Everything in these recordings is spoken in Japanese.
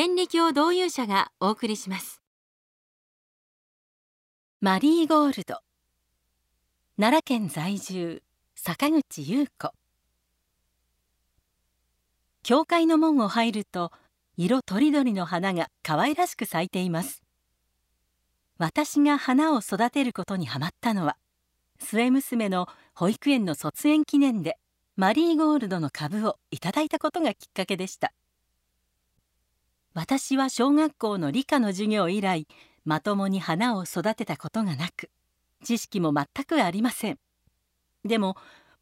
天理教導遊者がお送りします。マリーゴールド。奈良県在住坂口優子。教会の門を入ると色とりどりの花が可愛らしく咲いています。私が花を育てることにハマったのは末娘の保育園の卒園記念でマリーゴールドの株をいただいたことがきっかけでした。私は小学校の理科の授業以来まともに花を育てたことがなく知識も全くありません。でも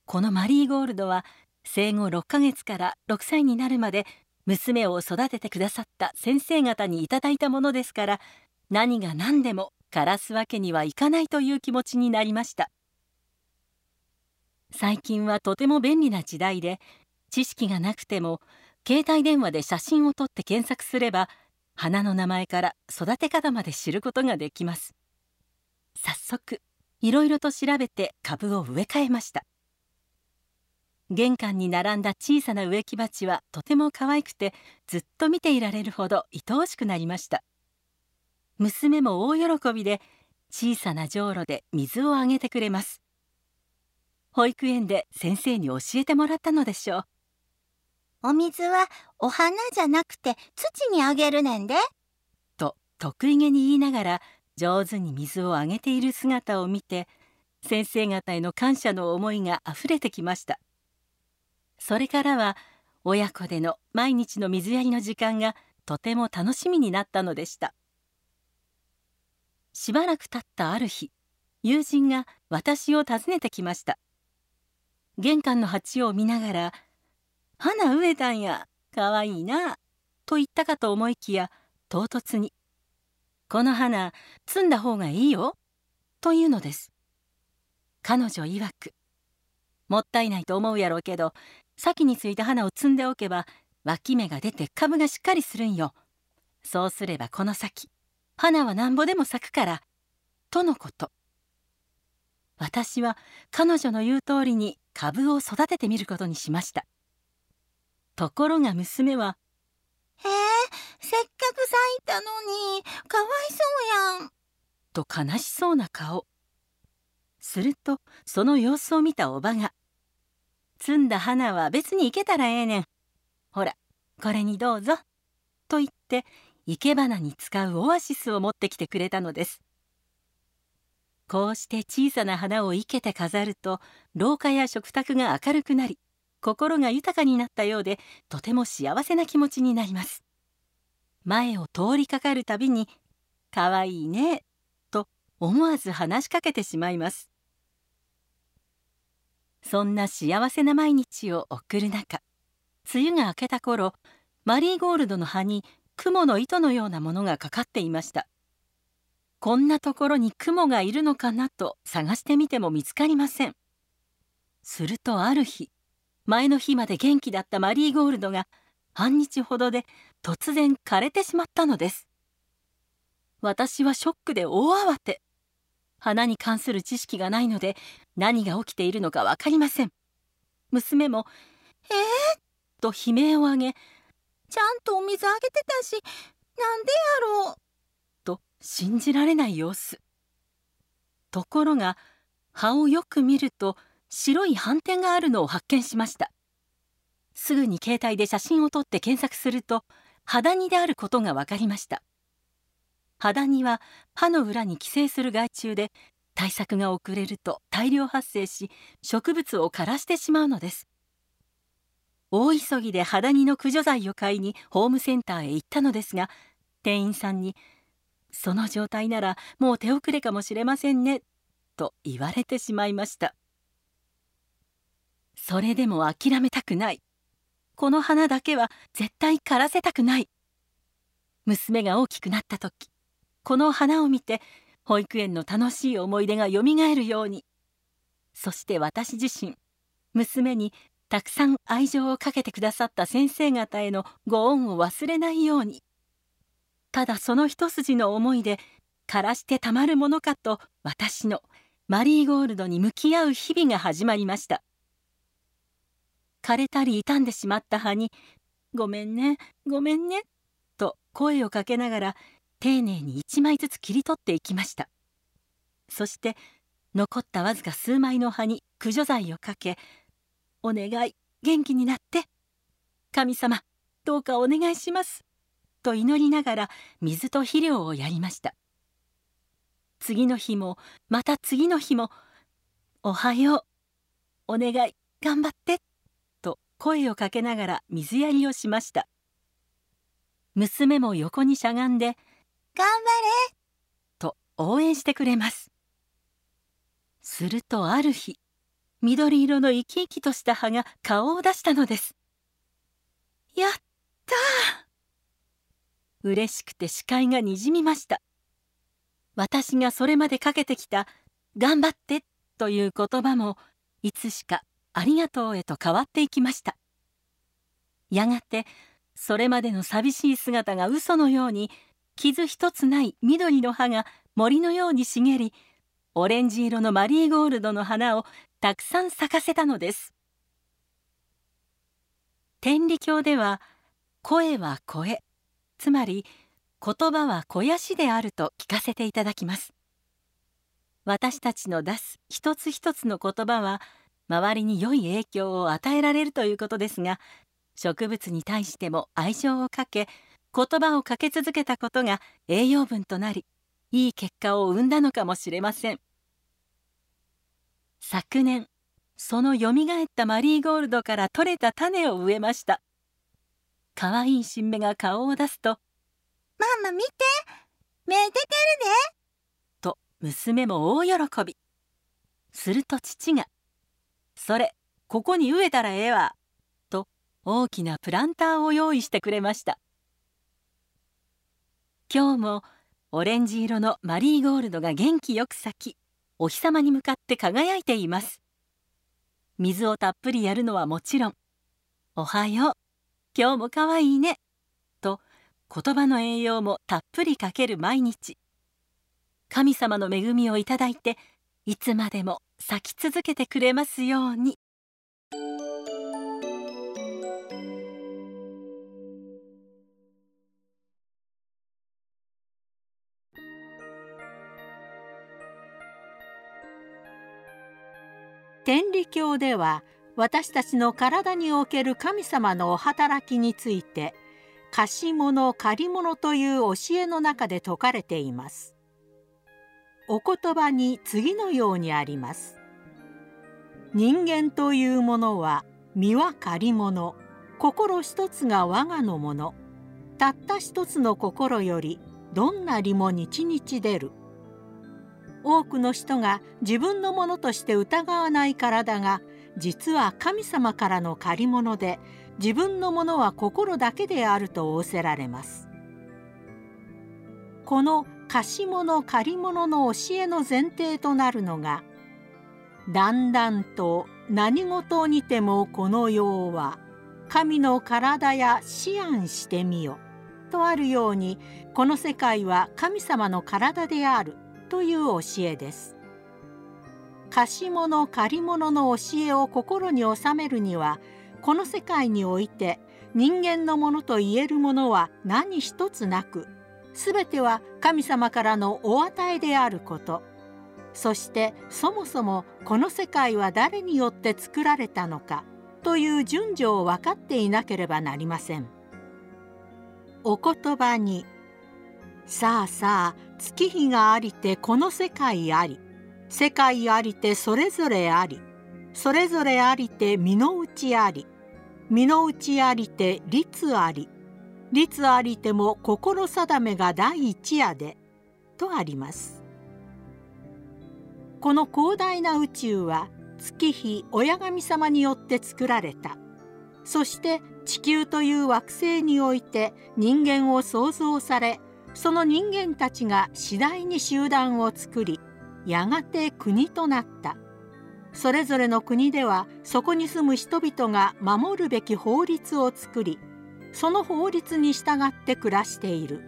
このマリーゴールドは生後6ヶ月から6歳になるまで娘を育ててくださった先生方にいただいたものですから何が何でも枯らすわけにはいかないという気持ちになりました。最近はとても便利な時代で知識がなくても携帯電話で写真を撮って検索すれば花の名前から育て方まで知ることができます。早速いろいろと調べて株を植え替えました。玄関に並んだ小さな植木鉢はとても可愛くてずっと見ていられるほど愛おしくなりました。娘も大喜びで小さなじょうろで水をあげてくれます。保育園で先生に教えてもらったのでしょう。お水はお花じゃなくて土にあげるねんで。と得意げに言いながら上手に水をあげている姿を見て先生方への感謝の思いがあふれてきました。それからは親子での毎日の水やりの時間がとても楽しみになったのでした。しばらく経ったある日友人が私を訪ねてきました。玄関の鉢を見ながら花植えたんや。かわいいな」と言ったかと思いきや唐突に「この花摘んだ方がいいよ」というのです。彼女曰く「もったいないと思うやろうけど先についた花を摘んでおけば脇芽が出て株がしっかりするんよ。そうすればこの先花はなんぼでも咲くから」とのこと。私は彼女の言う通りに株を育ててみることにしました。ところが娘は「へえせっかく咲いたのにかわいそうやん」と悲しそうな顔。するとその様子を見たおばが「摘んだ花は別に生けたらええねん。ほらこれにどうぞ」と言って生け花に使うオアシスを持ってきてくれたのです。こうして小さな花を生けて飾ると廊下や食卓が明るくなり心が豊かになったようでとても幸せな気持ちになります。前を通りかかるたびに「かわいいね」と思わず話しかけてしまいます。そんな幸せな毎日を送る中梅雨が明けた頃マリーゴールドの葉に雲の糸のようなものがかかっていました。こんなところに雲がいるのかなと探してみても見つかりません。するとある日前の日まで元気だったマリーゴールドが半日ほどで突然枯れてしまったのです。私はショックで大慌て。花に関する知識がないので何が起きているのか分かりません。娘も「えー?」と悲鳴を上げ「ちゃんとお水あげてたしなんでやろう」と信じられない様子。ところが葉をよく見ると白い斑点があるのを発見しました。すぐに携帯で写真を撮って検索すると肌煮であることが分かりました。肌煮は歯の裏に寄生する害虫で対策が遅れると大量発生し植物を枯らしてしまうのです。大急ぎで肌煮の駆除剤を買いにホームセンターへ行ったのですが店員さんに「その状態ならもう手遅れかもしれませんね」と言われてしまいました。それでも諦めたくない。この花だけは絶対枯らせたくない。娘が大きくなった時この花を見て保育園の楽しい思い出がよみがえるように。そして私自身娘にたくさん愛情をかけてくださった先生方へのご恩を忘れないように。ただその一筋の思いで枯らしてたまるものかと私のマリーゴールドに向き合う日々が始まりました。枯れたり傷んでしまった葉に「ごめんねごめんね」と声をかけながら丁寧に一枚ずつ切り取っていきました。そして残ったわずか数枚の葉に駆除剤をかけ「お願い元気になって神様どうかお願いします」と祈りながら水と肥料をやりました。次の日もまた次の日も「おはようお願い頑張って」声をかけながら水やりをしました。娘も横にしゃがんで「頑張れ!」と応援してくれます。するとある日緑色の生き生きとした葉が顔を出したのです。やった嬉しくて視界がにじみました。私がそれまでかけてきた「頑張って」という言葉もいつしか「ありがとう」へと変わっていきました。やがてそれまでの寂しい姿が嘘のように傷一つない緑の葉が森のように茂りオレンジ色のマリーゴールドの花をたくさん咲かせたのです。天理教では声は声つまり言葉は肥やしであると聞かせていただきます。私たちの出す一つ一つの言葉は周りに良い影響を与えられるということですが植物に対しても愛情をかけ言葉をかけ続けたことが栄養分となりいい結果を生んだのかもしれません。昨年そのよみがえったマリーゴールドから取れた種を植えました。可愛い新芽が顔を出すとママ見て芽出てるでと娘も大喜び。すると父が「それここに植えたらええわ」と大きなプランターを用意してくれました。今日もオレンジ色のマリーゴールドが元気よく咲きお日様に向かって輝いています。水をたっぷりやるのはもちろん「おはよう今日もかわいいね」と言葉の栄養もたっぷりかける毎日。神様の恵みをいただいていつまでも咲き続けてくれますように天理教では私たちの体における神様のお働きについて「貸し物借り物という教えの中で説かれています。お言葉に次のようにあります。人間というものは身は借り物心一つが我がのものたった一つの心よりどんな利も日々出る多くの人が自分のものとして疑わない体が実は神様からの借り物で自分のものは心だけであると仰せられます。この貸し物借り物の教えの前提となるのが「だんだんと何事にてもこの世は神の体や思案してみよ」とあるようにこの世界は神様の体であるという教えです。貸し物借り物の教えを心に収めるにはこの世界において人間のものと言えるものは何一つなく全ては神様からのお与えであること。そしてそもそもこの世界は誰によって作られたのか。という順序を分かっていなければなりません。お言葉に「さあさあ月日がありてこの世界あり。世界ありてそれぞれあり。それぞれありて身の内あり。身の内ありて律あり。律ありても心定めが第一夜でとあります。この広大な宇宙は月日親神様によって作られた。そして地球という惑星において人間を創造されその人間たちが次第に集団を作りやがて国となった。それぞれの国ではそこに住む人々が守るべき法律を作りその法律に従って暮らしている。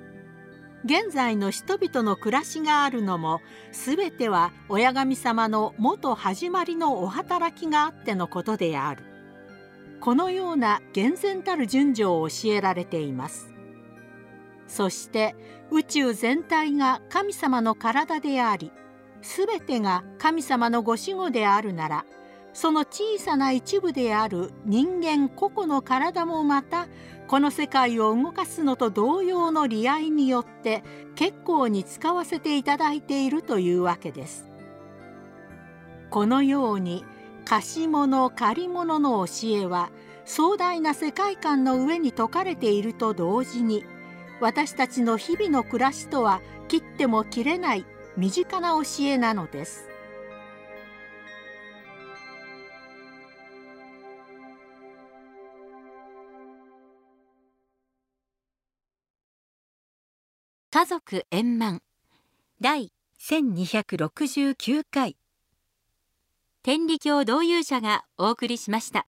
現在の人々の暮らしがあるのも全ては親神様の元始まりのお働きがあってのことである。このような厳然たる順序を教えられています。そして宇宙全体が神様の体であり全てが神様のご死後であるならその小さな一部である人間個々の体もまたこの世界を動かすのと同様の利合によって結構に使わせていただいているというわけです。このように貸し物借り物の教えは壮大な世界観の上に説かれていると同時に私たちの日々の暮らしとは切っても切れない身近な教えなのです。家族円満第1269回天理教導遊者がお送りしました。